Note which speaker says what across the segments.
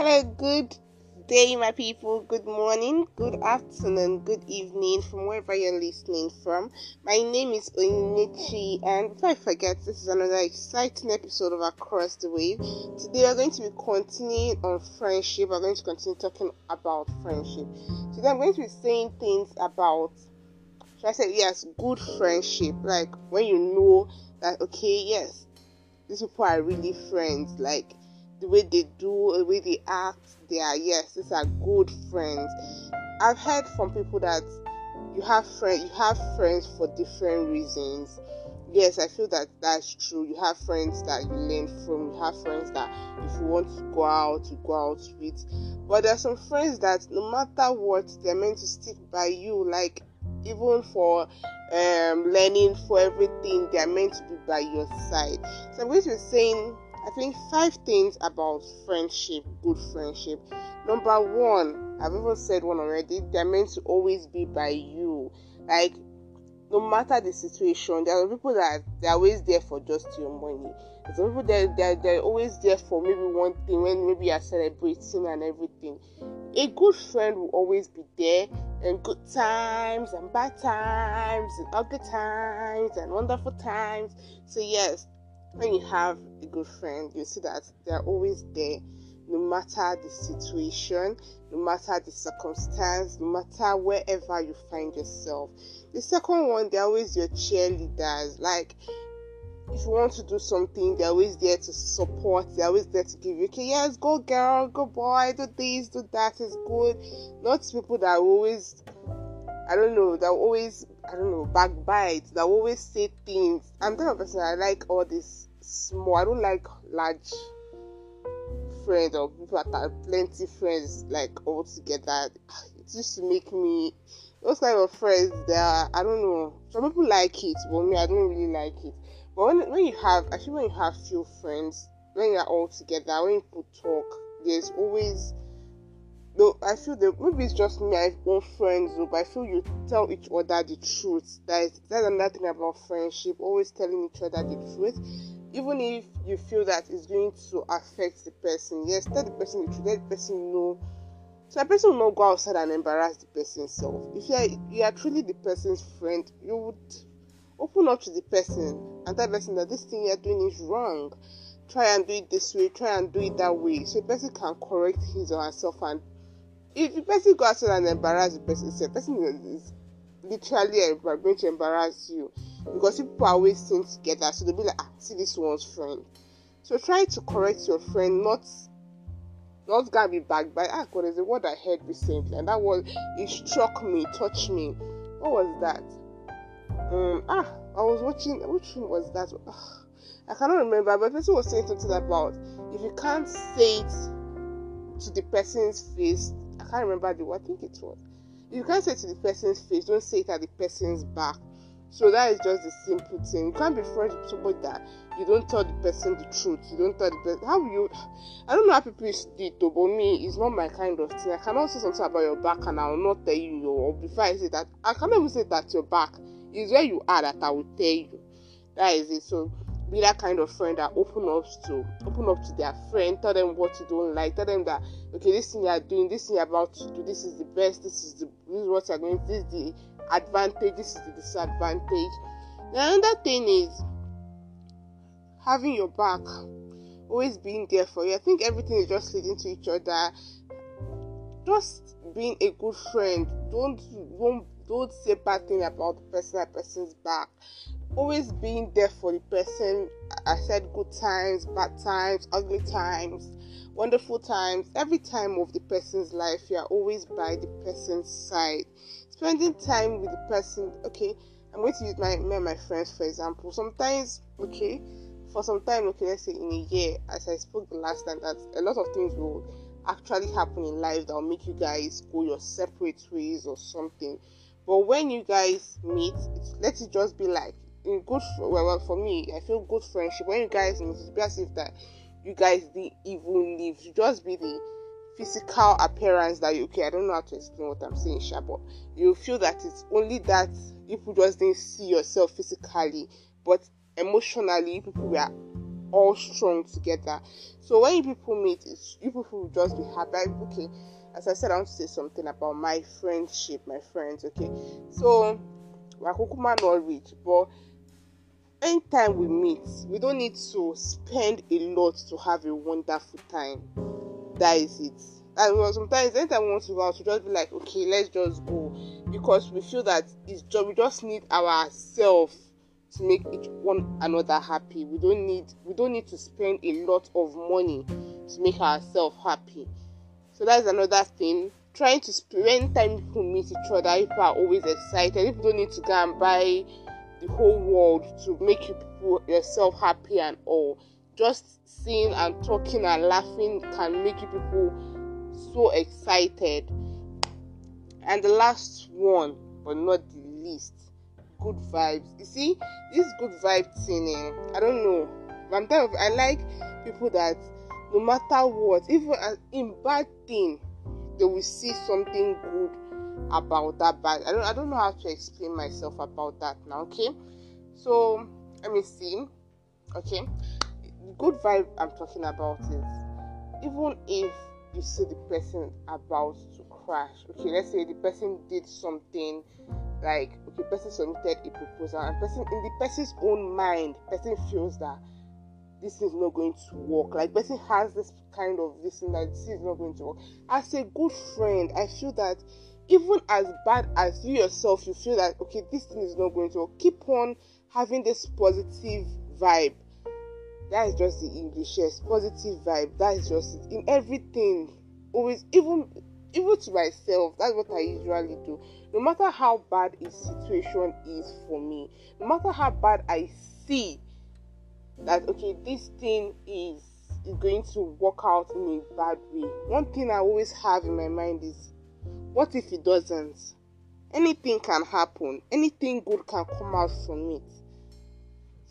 Speaker 1: Hello, good day, my people. Good morning, good afternoon, good evening from wherever you're listening from. My name is Onyinyechi, and before I forget, this is another exciting episode of Across the Wave. Today, we're going to be continuing on friendship. We're going to continue talking about friendship. Today, I'm going to be saying things about, should I say, yes, good friendship. Like when you know that, okay, yes, these people are really friends. Like the way they do, the way they act, they are yes, these are good friends. I've heard from people that you have friends, you have friends for different reasons. Yes, I feel that that's true. You have friends that you learn from. You have friends that if you want to go out, you go out with. But there are some friends that no matter what, they're meant to stick by you. Like even for um, learning, for everything, they're meant to be by your side. So I'm going to be saying I think five things about friendship, good friendship. Number one, I've even said one already, they're meant to always be by you. Like, no matter the situation, there are people that they're always there for just your money. There's people that they're, they're always there for maybe one thing when maybe you're celebrating and everything. A good friend will always be there in good times and bad times and ugly times and wonderful times. So yes, when you have a good friend, you see that they're always there no matter the situation, no matter the circumstance, no matter wherever you find yourself. The second one, they're always your cheerleaders. Like, if you want to do something, they're always there to support, they're always there to give you, okay, yes, go girl, go boy, do this, do that, it's good. Not people that always, I don't know, that always, I don't know, backbite, that always say things. I'm the person I like all this small. I don't like large friends or people that have plenty friends like all together. It used to make me those kind of friends. Are I don't know. Some people like it, but me I don't really like it. But when when you have actually when you have few friends, when you're all together, when people talk, there's always though I feel that maybe it's just me, I own friends though, but I feel you tell each other the truth. That is that's another thing about friendship, always telling each other the truth even if you feel that it's going to affect the person, yes, tell the person the truth, let the person know. So the person will not go outside and embarrass the person self. If you are you are truly the person's friend, you would open up to the person and tell the person that this thing you're doing is wrong. Try and do it this way, try and do it that way. So the person can correct his or herself and if the person goes outside and embarrass the person, the person is literally going to embarrass you because people are always seen together, so they'll be like, ah, see this one's friend. So try to correct your friend, not not gonna be back by ah god a word I heard recently and that was it struck me, touched me. What was that? Um ah I was watching which one was that? Ugh, I cannot remember, but the person was saying something about if you can't say it to the person's face, can't remember the word, I think it was. You can't say it to the person's face, don't say it at the person's back. So that is just the simple thing. You can't be friends with somebody that you don't tell the person the truth. You don't tell the person how you. I don't know how people do it, though, but me, it's not my kind of thing. I cannot say something about your back and I will not tell you. Or before I say that, I cannot even say that your back is where you are that I will tell you. That is it. So be that kind of friend that open up to open up to their friend, tell them what you don't like, tell them that okay, this thing you are doing, this thing you're about to do, this is the best, this is the this is what you're going, this is the advantage, this is the disadvantage. The another thing is having your back, always being there for you. I think everything is just leading to each other. Just being a good friend. Don't don't don't say bad thing about the person that person's back. Always being there for the person. I said good times, bad times, ugly times, wonderful times. Every time of the person's life, you are always by the person's side spending time with the person okay i'm going to use my me and my friends for example sometimes okay for some time okay let's say in a year as i spoke the last time that a lot of things will actually happen in life that will make you guys go your separate ways or something but when you guys meet let it just be like Mm, good well, for me i feel good friendship when you guys it's if that you guys didn't even live you just be the physical appearance that you okay i don't know how to explain what i'm saying sha, but you feel that it's only that people just didn't see yourself physically but emotionally people were all strong together. So when people meet, you people will just be happy. Okay, as I said, I want to say something about my friendship, my friends. Okay, so Wakukuma not rich, but anytime we meet, we don't need to spend a lot to have a wonderful time. That is it. And sometimes anytime we want to go out, we just be like, okay, let's just go because we feel that it's just we just need ourselves to make each one another happy. We don't need we don't need to spend a lot of money to make ourselves happy. So that's another thing. Trying to spend time to meet each other, people are always excited. if we don't need to go and buy the whole world to make you people yourself happy and all. Just seeing and talking and laughing can make you people so excited. And the last one, but not the least, good vibes. You see, this good vibe thing, eh, I don't know. I'm of, I like people that no matter what, even in bad thing, they will see something good about that bad. I don't I don't know how to explain myself about that now, okay? So let me see. Okay. Good vibe I'm talking about is even if you see the person about to crash, okay, let's say the person did something like okay, person submitted a proposal and person in the person's own mind, person feels that this is not going to work. Like person has this kind of this that this is not going to work. As a good friend, I feel that even as bad as you yourself, you feel that okay, this thing is not going to work. Keep on having this positive vibe. That is just the English, yes, positive vibe. That is just it. In everything, always, even even to myself, that's what I usually do. No matter how bad a situation is for me, no matter how bad I see that okay, this thing is is going to work out in a bad way. One thing I always have in my mind is what if it doesn't? Anything can happen, anything good can come out from it.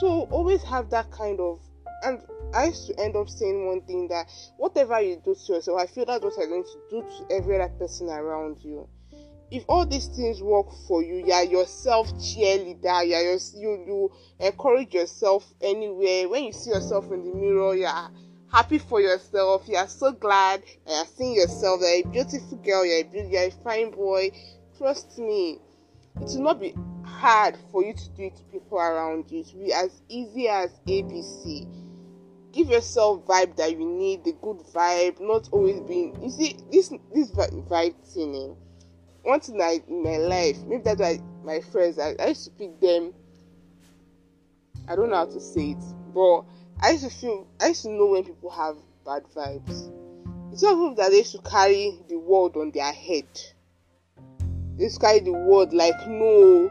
Speaker 1: So always have that kind of and I used to end up saying one thing that whatever you do to yourself, I feel that's what I'm going to do to every other person around you. If all these things work for you, you are yourself cheerleader, you, are you you encourage yourself anywhere. When you see yourself in the mirror, you are happy for yourself. You are so glad that you're seeing yourself. You're a beautiful girl. You're a beautiful, you're a fine boy. Trust me, it will not be hard for you to do it to people around you. It will be as easy as ABC. Give yourself vibe that you need, the good vibe, not always being. You see, this this vibe thing. Eh, one thing in my life, maybe that's why my friends, I, I used to pick them. I don't know how to say it, but I used to feel, I used to know when people have bad vibes. It's not that they used to carry the world on their head. This carry the world like no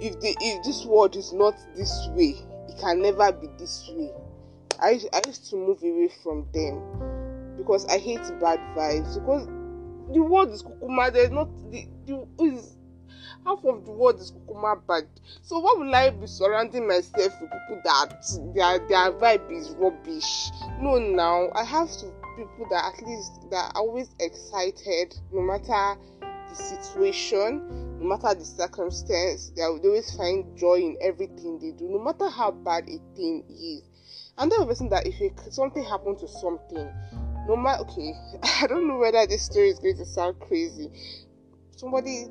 Speaker 1: if the if this world is not this way it can never be this way. I i used to move away from them because i hate bad vibes because the world is kukuma there's not the, the is half of the world is kukuma bad so why would i be surrounding myself with people that their their vibe is rubbish no now i have to people that at least that are always excited no matter the situation, no matter the circumstance, they always find joy in everything they do, no matter how bad a thing is. And then person that if it, something happened to something, no matter okay, I don't know whether this story is going to sound crazy. Somebody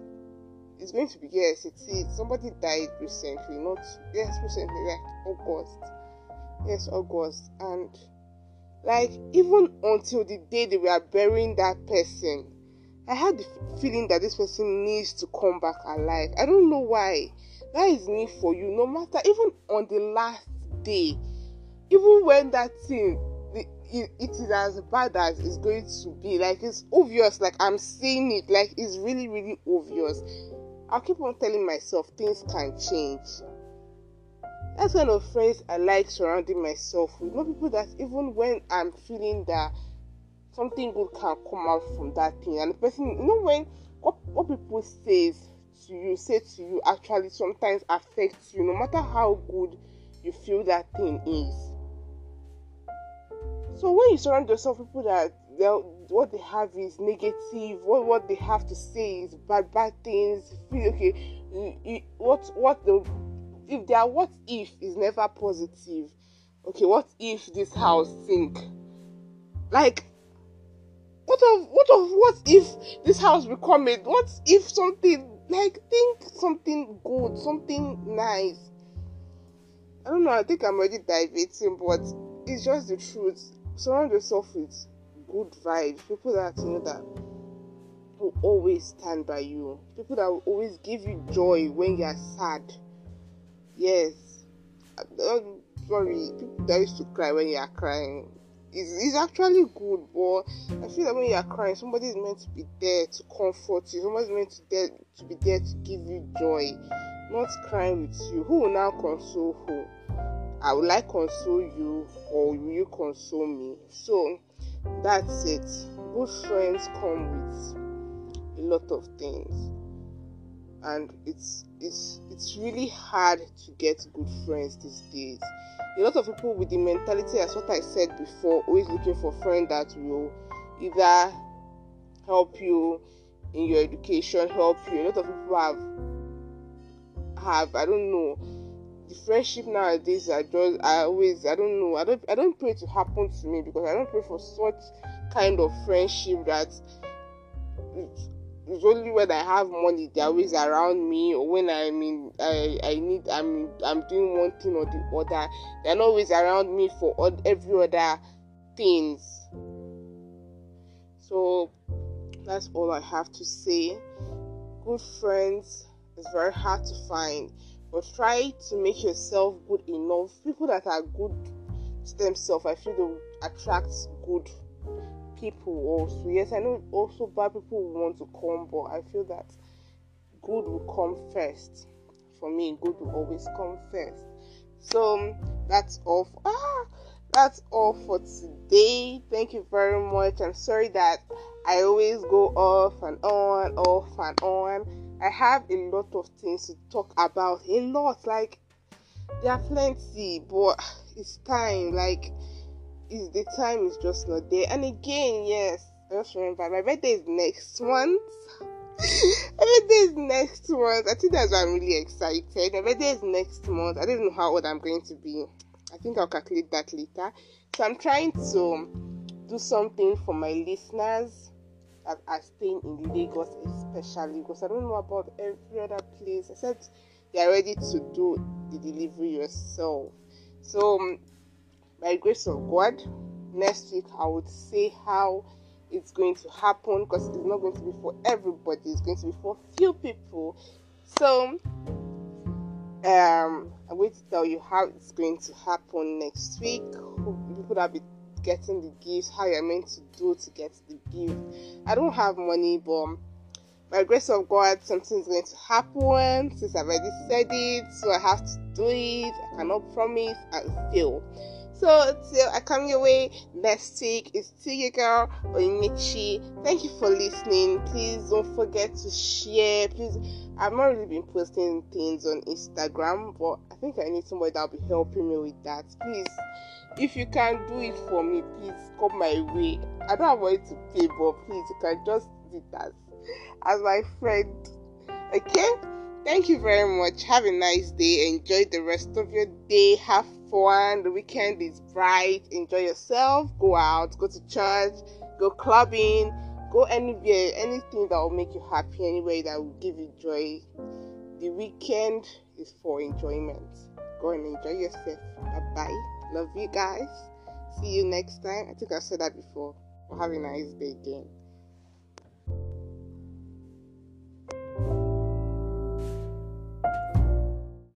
Speaker 1: is going to be yes, it's it. Somebody died recently, not yes, recently, like August. Yes, August. And like even until the day they were burying that person, I had the feeling that this person needs to come back alive. I don't know why. That is me for you. No matter, even on the last day, even when that thing it, it is as bad as it's going to be, like it's obvious, like I'm seeing it, like it's really, really obvious. I'll keep on telling myself things can change. That's kind of friends I like surrounding myself with. Not people that even when I'm feeling that something good can come out from that thing. And the person, you know, when what, what people say to you, say to you, actually sometimes affects you, no matter how good you feel that thing is. So when you surround yourself with people that what they have is negative, what what they have to say is bad bad things. Okay. What what the if their what if is never positive, okay, what if this house sink? Like, what of what of what if this house become it? What if something like think something good, something nice? I don't know. I think I'm already diverting, but it's just the truth. Surround yourself with good vibes, people that you know that will always stand by you, people that will always give you joy when you're sad. Yes, I'm sorry, people that used to cry when you're crying. Is it's, actually good, but I feel that when you're crying, somebody is meant to be there to comfort you. Somebody is meant to, there, to be there to give you joy, not crying with you. Who will now console who? I would like console you, or will you console me? So that's it. Good friends come with a lot of things, and it's it's it's really hard to get good friends these days. A lot of people with the mentality, as what I said before, always looking for friends that will either help you in your education, help you. A lot of people have have I don't know the friendship nowadays are just I always I don't know I don't I don't pray to happen to me because I don't pray for such kind of friendship that it's only when I have money they're always around me or when I mean I, I need I'm I'm doing one thing or the other they're not always around me for all, every other things. So that's all I have to say. Good friends is very hard to find but try to make yourself good enough. People that are good to themselves, I feel they attract good people also. Yes, I know also bad people want to come, but I feel that good will come first. For me, good will always come first. So that's all. For, ah, that's all for today. Thank you very much. I'm sorry that I always go off and on, off and on I have a lot of things to talk about. A lot, like there are plenty, but it's time. Like, is the time is just not there. And again, yes, I just remember my birthday is next month. my birthday is next month. I think that's why I'm really excited. My birthday is next month. I don't know how old I'm going to be. I think I'll calculate that later. So I'm trying to do something for my listeners that are staying in Lagos, especially because I don't know about every other place except they are ready to do the delivery yourself. So, um, by grace of God, next week I would say how it's going to happen because it's not going to be for everybody, it's going to be for few people. So, um, I'm going to tell you how it's going to happen next week. People that be getting the gifts, how you're meant to do to get the gift. I don't have money, but by grace of God, something's going to happen since I've already said it, so I have to do it. I cannot promise and fail. So till I come your way next week, it's still your girl Onyinyechi. Thank you for listening. Please don't forget to share. Please, I've not really been posting things on Instagram, but I think I need somebody that'll be helping me with that. Please if you can do it for me, please come my way. I don't want to pay, but please you can just do that as my friend. Okay? Thank you very much. Have a nice day. Enjoy the rest of your day. Have fun. The weekend is bright. Enjoy yourself. Go out. Go to church. Go clubbing. Go anywhere. Anything that will make you happy. Anywhere that will give you joy. The weekend is for enjoyment. Go and enjoy yourself. Bye bye. Love you guys. See you next time. I think I said that before. Have a nice day again.